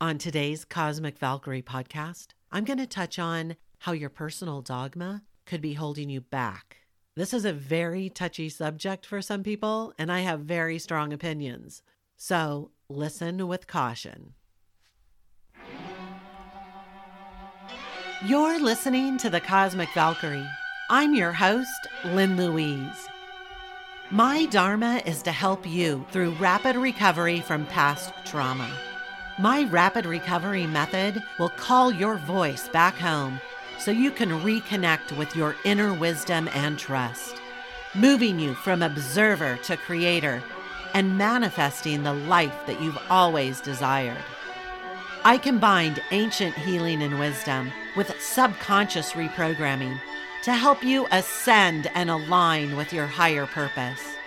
On today's Cosmic Valkyrie podcast, I'm going to touch on how your personal dogma could be holding you back. This is a very touchy subject for some people, and I have very strong opinions. So listen with caution. You're listening to the Cosmic Valkyrie. I'm your host, Lynn Louise. My Dharma is to help you through rapid recovery from past trauma. My rapid recovery method will call your voice back home so you can reconnect with your inner wisdom and trust, moving you from observer to creator and manifesting the life that you've always desired. I combined ancient healing and wisdom with subconscious reprogramming to help you ascend and align with your higher purpose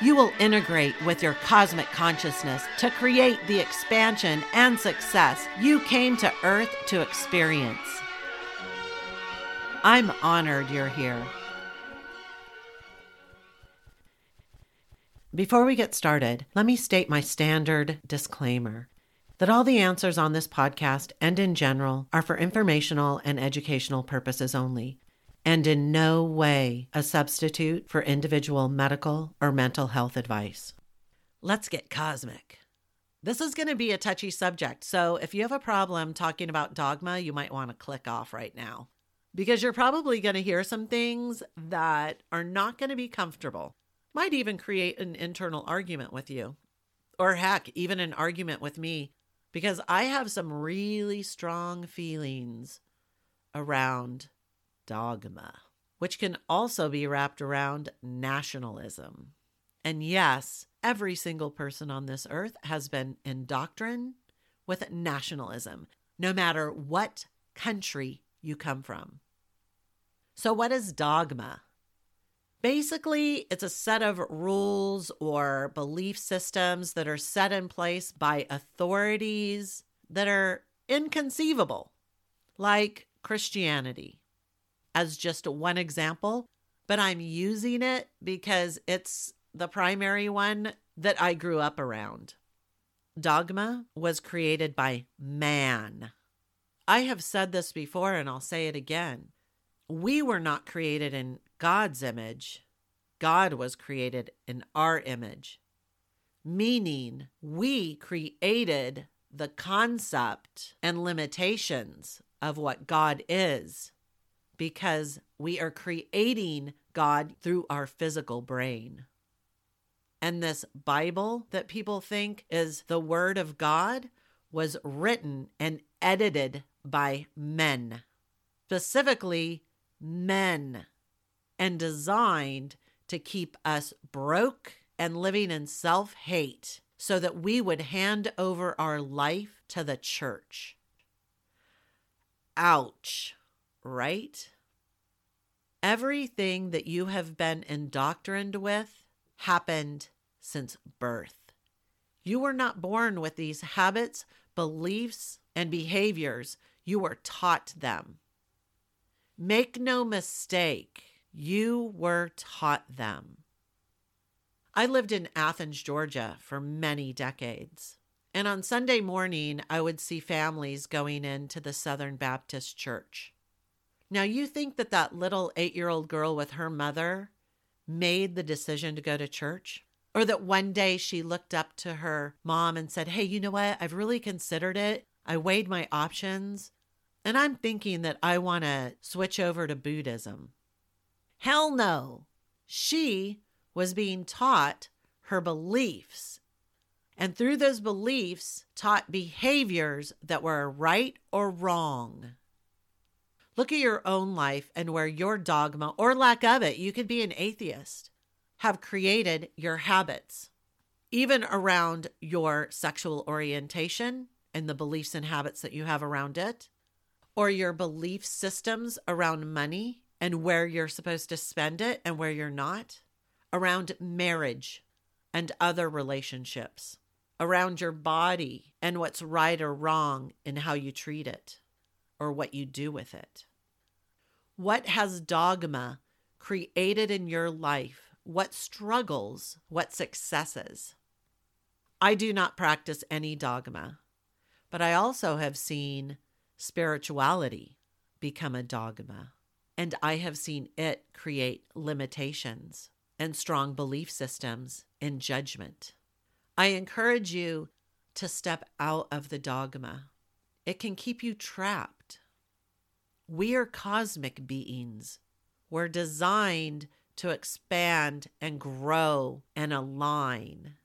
you will integrate with your cosmic consciousness to create the expansion and success you came to Earth to experience. I'm honored you're here. Before we get started, let me state my standard disclaimer that all the answers on this podcast and in general are for informational and educational purposes only and in no way a substitute for individual medical or mental health advice. Let's get cosmic. This is going to be a touchy subject, so if you have a problem talking about dogma, you might want to click off right now because you're probably going to hear some things that are not going to be comfortable. Might even create an internal argument with you, or heck, even an argument with me, because I have some really strong feelings around dogma, which can also be wrapped around nationalism. And yes, every single person on this earth has been indoctrined with nationalism, no matter what country you come from. So, what is dogma? Basically, it's a set of rules or belief systems that are set in place by authorities that are inconceivable, like Christianity, as just one example, but I'm using it because it's the primary one that I grew up around. Dogma was created by man. I have said this before and I'll say it again. We were not created in God's image, God was created in our image, meaning we created the concept and limitations of what God is because we are creating God through our physical brain. And this Bible that people think is the Word of God was written and edited by men, specifically men, and designed to keep us broke and living in self hate so that we would hand over our life to the church. Ouch right? Everything that you have been indoctrined with happened since birth. You were not born with these habits, beliefs, and behaviors. You were taught them. Make no mistake, you were taught them. I lived in Athens, Georgia for many decades. And on Sunday morning, I would see families going into the Southern Baptist Church. Now, you think that that little eight year old girl with her mother made the decision to go to church? Or that one day she looked up to her mom and said, Hey, you know what? I've really considered it. I weighed my options, and I'm thinking that I want to switch over to Buddhism. Hell no. She was being taught her beliefs, and through those beliefs, taught behaviors that were right or wrong. Look at your own life and where your dogma or lack of it, you could be an atheist, have created your habits, even around your sexual orientation and the beliefs and habits that you have around it, or your belief systems around money and where you're supposed to spend it and where you're not, around marriage and other relationships, around your body and what's right or wrong in how you treat it or what you do with it. What has dogma created in your life? What struggles? What successes? I do not practice any dogma, But I also have seen spirituality become a dogma. And I have seen it create limitations and strong belief systems in judgment. I encourage you to step out of the dogma. It can keep you trapped. We are cosmic beings. We're designed to expand and grow and align.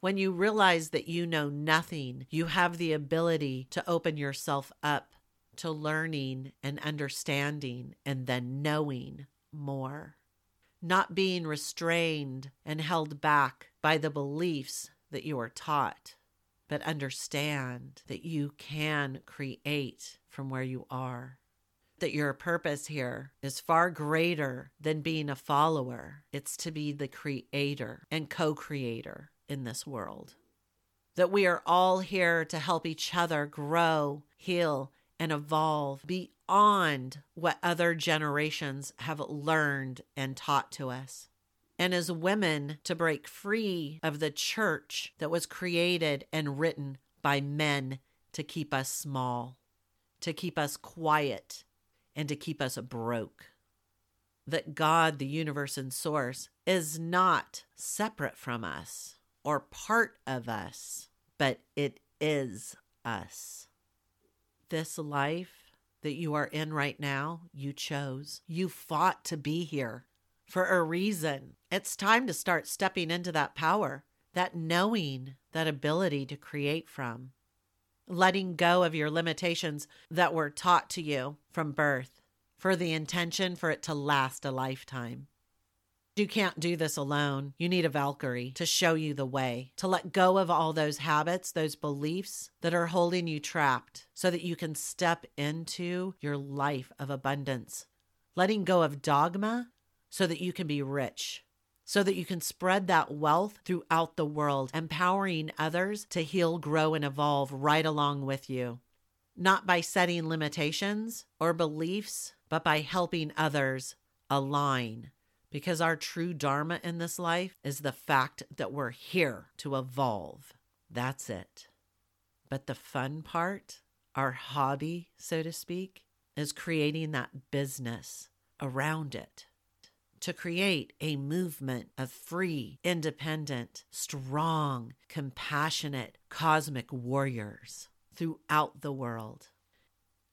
When you realize that you know nothing, you have the ability to open yourself up to learning and understanding and then knowing more. Not being restrained and held back by the beliefs that you are taught but understand that you can create from where you are. That your purpose here is far greater than being a follower, it's to be the creator and co creator in this world. That we are all here to help each other grow, heal, and evolve beyond what other generations have learned and taught to us and as women to break free of the church that was created and written by men to keep us small, to keep us quiet, and to keep us broke. That God, the universe and source, is not separate from us or part of us, but it is us. This life that you are in right now, you chose. You fought to be here for a reason. It's time to start stepping into that power, that knowing, that ability to create from. Letting go of your limitations that were taught to you from birth for the intention for it to last a lifetime. You can't do this alone. You need a Valkyrie to show you the way, to let go of all those habits, those beliefs that are holding you trapped, so that you can step into your life of abundance. Letting go of dogma so that you can be rich, so that you can spread that wealth throughout the world, empowering others to heal, grow, and evolve right along with you. Not by setting limitations or beliefs, but by helping others align. Because our true Dharma in this life is the fact that we're here to evolve. That's it. But the fun part, our hobby, so to speak, is creating that business around it to create a movement of free, independent, strong, compassionate, cosmic warriors throughout the world.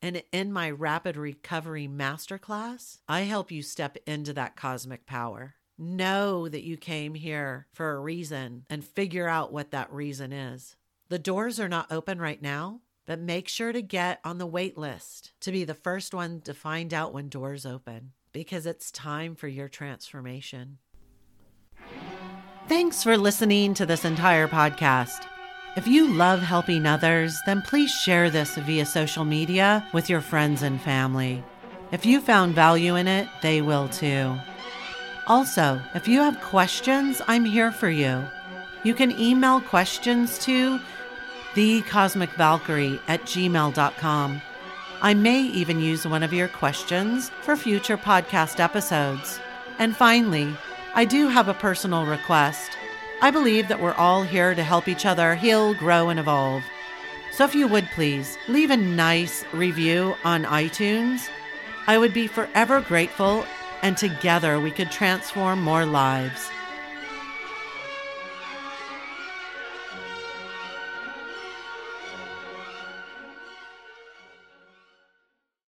And in my Rapid Recovery Masterclass, I help you step into that cosmic power. Know that you came here for a reason and figure out what that reason is. The doors are not open right now, but make sure to get on the wait list to be the first one to find out when doors open because it's time for your transformation. Thanks for listening to this entire podcast. If you love helping others, then please share this via social media with your friends and family. If you found value in it, they will too. Also, if you have questions, I'm here for you. You can email questions to thecosmicvalkyrie at gmail.com. I may even use one of your questions for future podcast episodes. And finally, I do have a personal request. I believe that we're all here to help each other heal, grow, and evolve. So if you would please leave a nice review on iTunes, I would be forever grateful, and together we could transform more lives.